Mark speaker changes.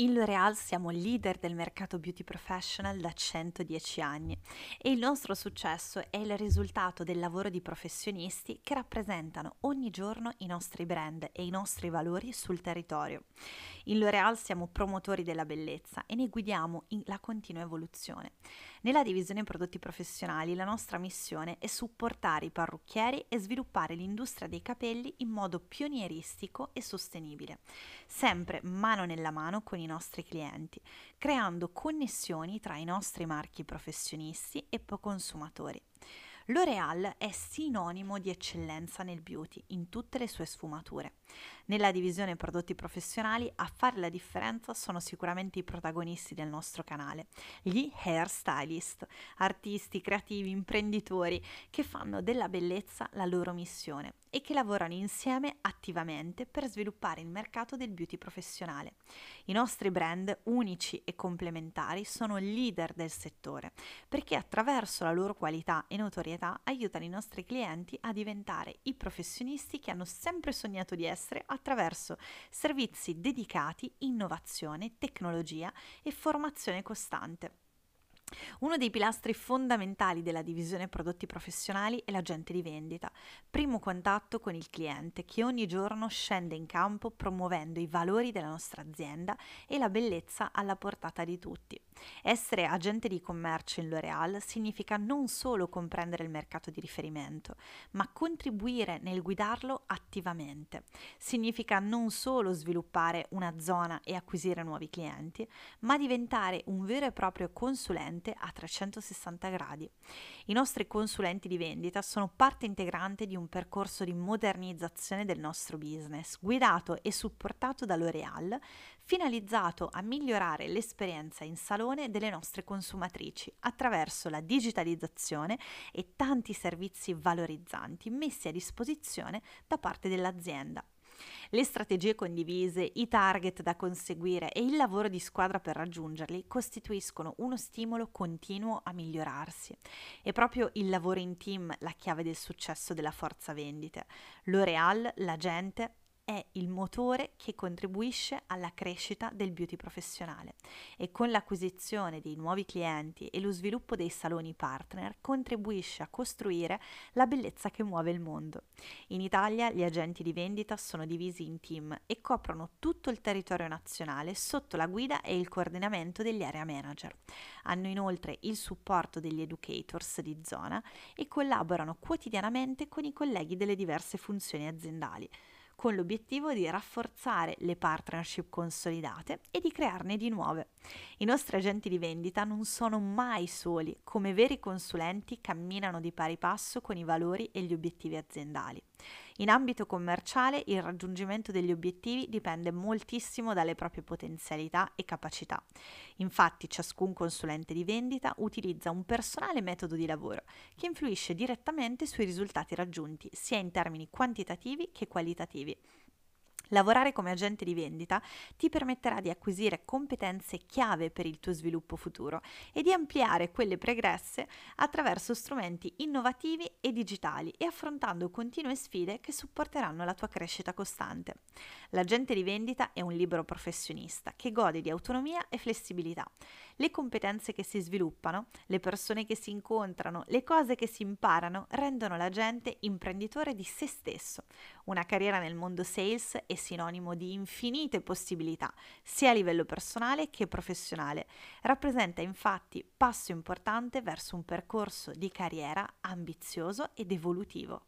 Speaker 1: In L'Oreal siamo leader del mercato beauty professional da 110 anni e il nostro successo è il risultato del lavoro di professionisti che rappresentano ogni giorno i nostri brand e i nostri valori sul territorio. In L'Oreal siamo promotori della bellezza e ne guidiamo la continua evoluzione. Nella divisione prodotti professionali la nostra missione è supportare i parrucchieri e sviluppare l'industria dei capelli in modo pionieristico e sostenibile, sempre mano nella mano con i nostri clienti, creando connessioni tra i nostri marchi professionisti e consumatori. L'Oreal è sinonimo di eccellenza nel beauty in tutte le sue sfumature. Nella divisione prodotti professionali a fare la differenza sono sicuramente i protagonisti del nostro canale, gli hair stylist, artisti, creativi, imprenditori che fanno della bellezza la loro missione e che lavorano insieme attivamente per sviluppare il mercato del beauty professionale. I nostri brand unici e complementari sono leader del settore perché attraverso la loro qualità e notorietà aiutano i nostri clienti a diventare i professionisti che hanno sempre sognato di essere attraverso servizi dedicati, innovazione, tecnologia e formazione costante. Uno dei pilastri fondamentali della divisione prodotti professionali è l'agente di vendita, primo contatto con il cliente che ogni giorno scende in campo promuovendo i valori della nostra azienda e la bellezza alla portata di tutti. Essere agente di commercio in L'Oreal significa non solo comprendere il mercato di riferimento, ma contribuire nel guidarlo attivamente. Significa non solo sviluppare una zona e acquisire nuovi clienti, ma diventare un vero e proprio consulente cliente a 360 gradi. I nostri consulenti di vendita sono parte integrante di un percorso di modernizzazione del nostro business, guidato e supportato da L'Oreal, finalizzato a migliorare l'esperienza in salone delle nostre consumatrici attraverso la digitalizzazione e tanti servizi valorizzanti messi a disposizione da parte dell'azienda le strategie condivise, i target da conseguire e il lavoro di squadra per raggiungerli costituiscono uno stimolo continuo a migliorarsi. È proprio il lavoro in team la chiave del successo della forza vendite. L'Oreal, la gente, è il motore che contribuisce alla crescita del beauty professionale e con l'acquisizione dei nuovi clienti e lo sviluppo dei saloni partner contribuisce a costruire la bellezza che muove il mondo. In Italia gli agenti di vendita sono divisi in team e coprono tutto il territorio nazionale sotto la guida e il coordinamento degli area manager. Hanno inoltre il supporto degli educators di zona e collaborano quotidianamente con i colleghi delle diverse funzioni aziendali con l'obiettivo di rafforzare le partnership consolidate e di crearne di nuove. I nostri agenti di vendita non sono mai soli, come veri consulenti camminano di pari passo con i valori e gli obiettivi aziendali. In ambito commerciale il raggiungimento degli obiettivi dipende moltissimo dalle proprie potenzialità e capacità. Infatti ciascun consulente di vendita utilizza un personale metodo di lavoro che influisce direttamente sui risultati raggiunti, sia in termini quantitativi che qualitativi. Lavorare come agente di vendita ti permetterà di acquisire competenze chiave per il tuo sviluppo futuro e di ampliare quelle pregresse attraverso strumenti innovativi e digitali e affrontando continue sfide che supporteranno la tua crescita costante. L'agente di vendita è un libero professionista che gode di autonomia e flessibilità le competenze che si sviluppano, le persone che si incontrano, le cose che si imparano rendono la gente imprenditore di se stesso. Una carriera nel mondo sales è sinonimo di infinite possibilità, sia a livello personale che professionale. Rappresenta infatti passo importante verso un percorso di carriera ambizioso ed evolutivo.